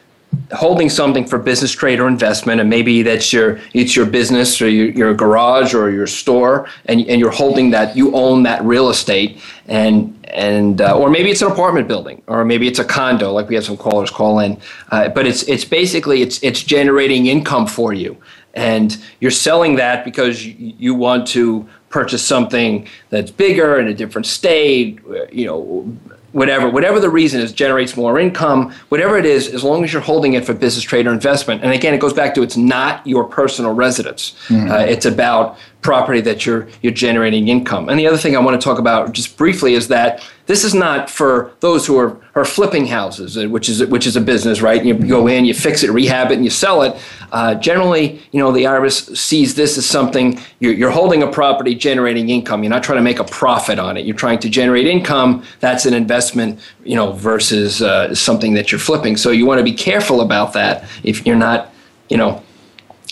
holding something for business trade or investment and maybe that's your it's your business or your, your garage or your store and, and you're holding that you own that real estate and and uh, or maybe it's an apartment building or maybe it's a condo like we had some callers call in uh, but it's it's basically it's it's generating income for you. And you're selling that because you, you want to purchase something that's bigger in a different state you know whatever whatever the reason is generates more income whatever it is as long as you're holding it for business trade or investment and again it goes back to it's not your personal residence Mhm. uh, it's about property that you're you're generating income. And the other thing i want to talk about just briefly is that this is not for those who are, are flipping houses uh, which is which is a business right? You go in you fix it rehab it and you sell it. Uh, generally you know the irs sees this as something you're, you're holding a property generating income. You're not trying to make a profit on it. You're trying to generate income. That's an investment you know versus uh, something that you're flipping. So you want to be careful about that if you're not you know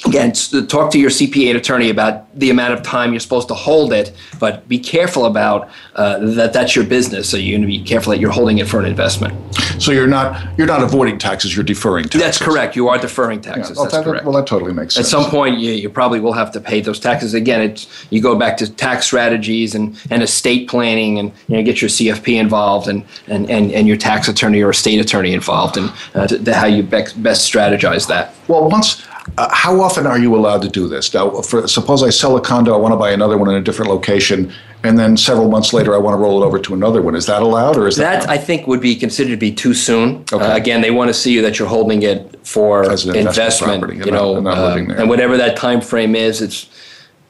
again talk to your cpa and attorney about the amount of time you're supposed to hold it but be careful about uh, that that's your business so you're going to be careful that you're holding it for an investment So you're not you're not avoiding taxes. You're deferring taxes. that's correct you are deferring taxes well, that's that, correct well, that totally makes sense. at some point you, you probably will have to pay those taxes again it's you go back to tax strategies and, and estate planning and you know get your cfp involved and, and, and, and your tax attorney or estate attorney involved and uh, to, to how you best strategize that Well, once, uh, how often are you allowed to do this? Now, for, suppose I sell a condo, I want to buy another one in a different location, and then several months later, I want to roll it over to another one. Is that allowed, or is that? That I think would be considered to be too soon. Uh, again, they want to see you that you're holding it for investment investment, property you know, and not uh, and whatever that time frame is. It's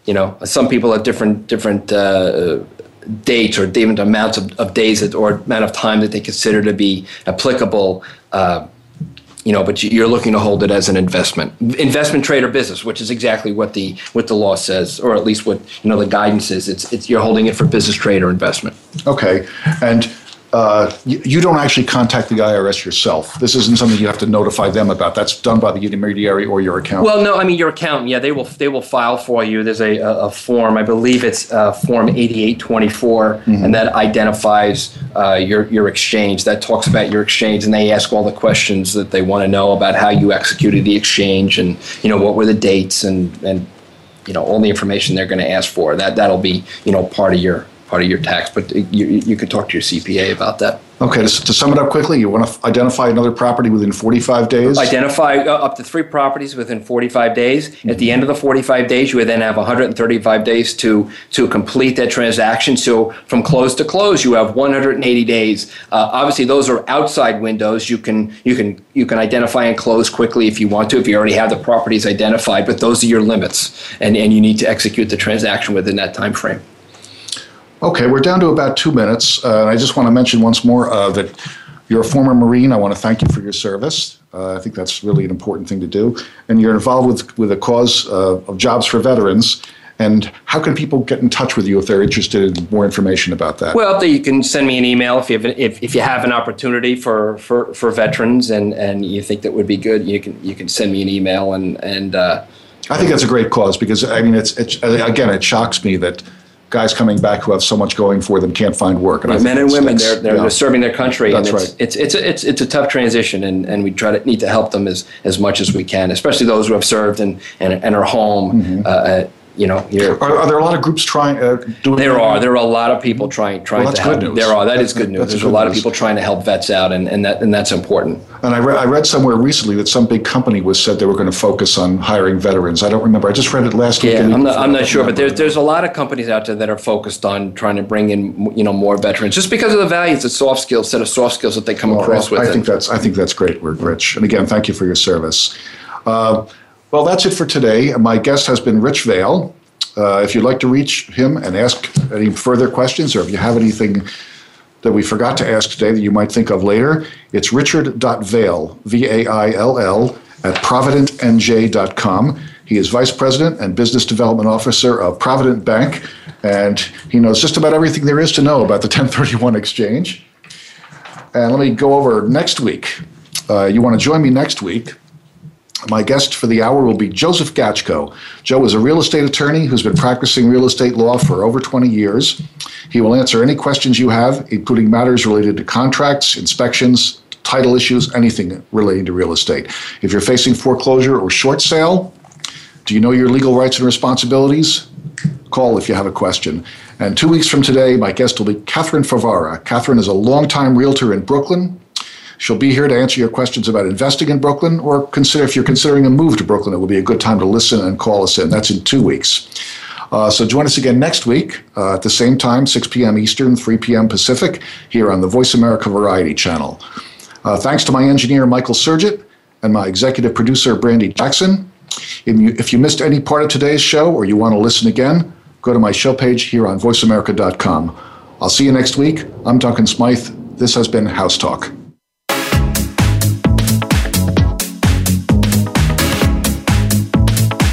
you know, some people have different different uh, dates or different amounts of, of days that, or amount of time that they consider to be applicable. Uh, you know, but you- you're looking to hold it as an investment, investment trade or business, which is exactly what the what the law says, or at least what you know the guidance is. It's it's you're holding it for business trade or investment. Okay, and uh, you, you don't actually contact the IRS yourself. This isn't something you have to notify them about. That's done by the intermediary or your accountant. Well, no, I mean your accountant. Yeah, they will they will file for you. There's a, a, a form. I believe it's uh, form 8824, Mhm. and that identifies uh, your your exchange. That talks about your exchange, and they ask all the questions that they want to know about how you executed the exchange, and you know what were the dates, and and you know all the information they're going to ask for. That that'll be you know part of your part of your tax. But you you could talk to your CPA about that. okay, to, to sum it up quickly, you want to identify another property within 45 days. Identify uh, up to three properties within 45 days. At the end of the 45 days, you would then have 135 days to to complete that transaction. So from close to close, you have 180 days. Uh, obviously, those are outside windows. You can you can you can identify and close quickly if you want to, if you already have the properties identified. But those are your limits, and and you need to execute the transaction within that time frame. Okay, we're down to about two minutes. Uh, and I just want to mention once more uh, that you're a former Marine. I want to thank you for your service. Uh, I think that's really an important thing to do. And you're involved with, with a cause uh, of jobs for veterans. And how can people get in touch with you if they're interested in more information about that? Well, you can send me an email if you have if, if you have an opportunity for, for, for veterans and, and you think that would be good. You can you can send me an email and and. Uh, I think that's a great cause because I mean it's, it's again it shocks me that guys coming back who have so much going for them can't find work. And yeah, men and women, they're, they're, yeah. they're, serving their country. That's and it's, right. It's, it's, a, it's, it's a tough transition, and, and we try to need to help them as, as much as we can, especially those who have served and, and, and are home. Mm-hmm. Uh, you know, are, are, there a lot of groups trying? Uh, doing there are. There are a lot of people trying trying well, to help. Good news. There are. That is good news. There's a lot news. of people trying to help vets out, and, and that and that's important. And I read I read somewhere recently that some big company was said they were going to focus on hiring veterans. I don't remember. I just read it last yeah, week. Yeah, I'm not, I'm not sure, but there's there's a lot of companies out there that are focused on trying to bring in you know more veterans just because of the values, the soft skills, set of soft skills that they come well, across I, with. I think that's I think that's great work, Rich. And again, thank you for your service. Uh, well, that's it for today. My guest has been Rich Vaill. Uh, if you'd like to reach him and ask any further questions, or if you have anything that we forgot to ask today that you might think of later, it's richard.vaill, V A I L L, at providentnj.com. He is Vice President and Business Development Officer of Provident Bank, and he knows just about everything there is to know about the 1031 exchange. And let me go over next week. Uh, you want to join me next week my guest for the hour will be Joseph Gatchko. Joe is a real estate attorney who's been practicing real estate law for over 20 years. He will answer any questions you have, including matters related to contracts, inspections, title issues, anything relating to real estate. If you're facing foreclosure or short sale, do you know your legal rights and responsibilities? Call if you have a question. And two weeks from today, my guest will be Catherine Favara. Catherine is a longtime realtor in Brooklyn. She'll be here to answer your questions about investing in Brooklyn, or consider if you're considering a move to Brooklyn, it will be a good time to listen and call us in. That's in two weeks. Uh, so join us again next week uh, at the same time, 6 p.m. Eastern, 3 p.m. Pacific, here on the Voice America Variety Channel. Uh, thanks to my engineer, Michael Surgit, and my executive producer, Brandy Jackson. If you, if you missed any part of today's show or you want to listen again, go to my show page here on voiceamerica.com. I'll see you next week. I'm Duncan Smythe. This has been House Talk.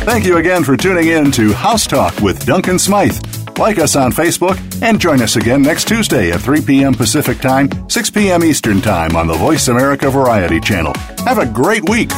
Thank you again for tuning in to House Talk with Duncan Smythe. Like us on Facebook and join us again next Tuesday at 3 p.m. Pacific Time, 6 p.m. Eastern Time on the Voice America Variety Channel. Have a great week.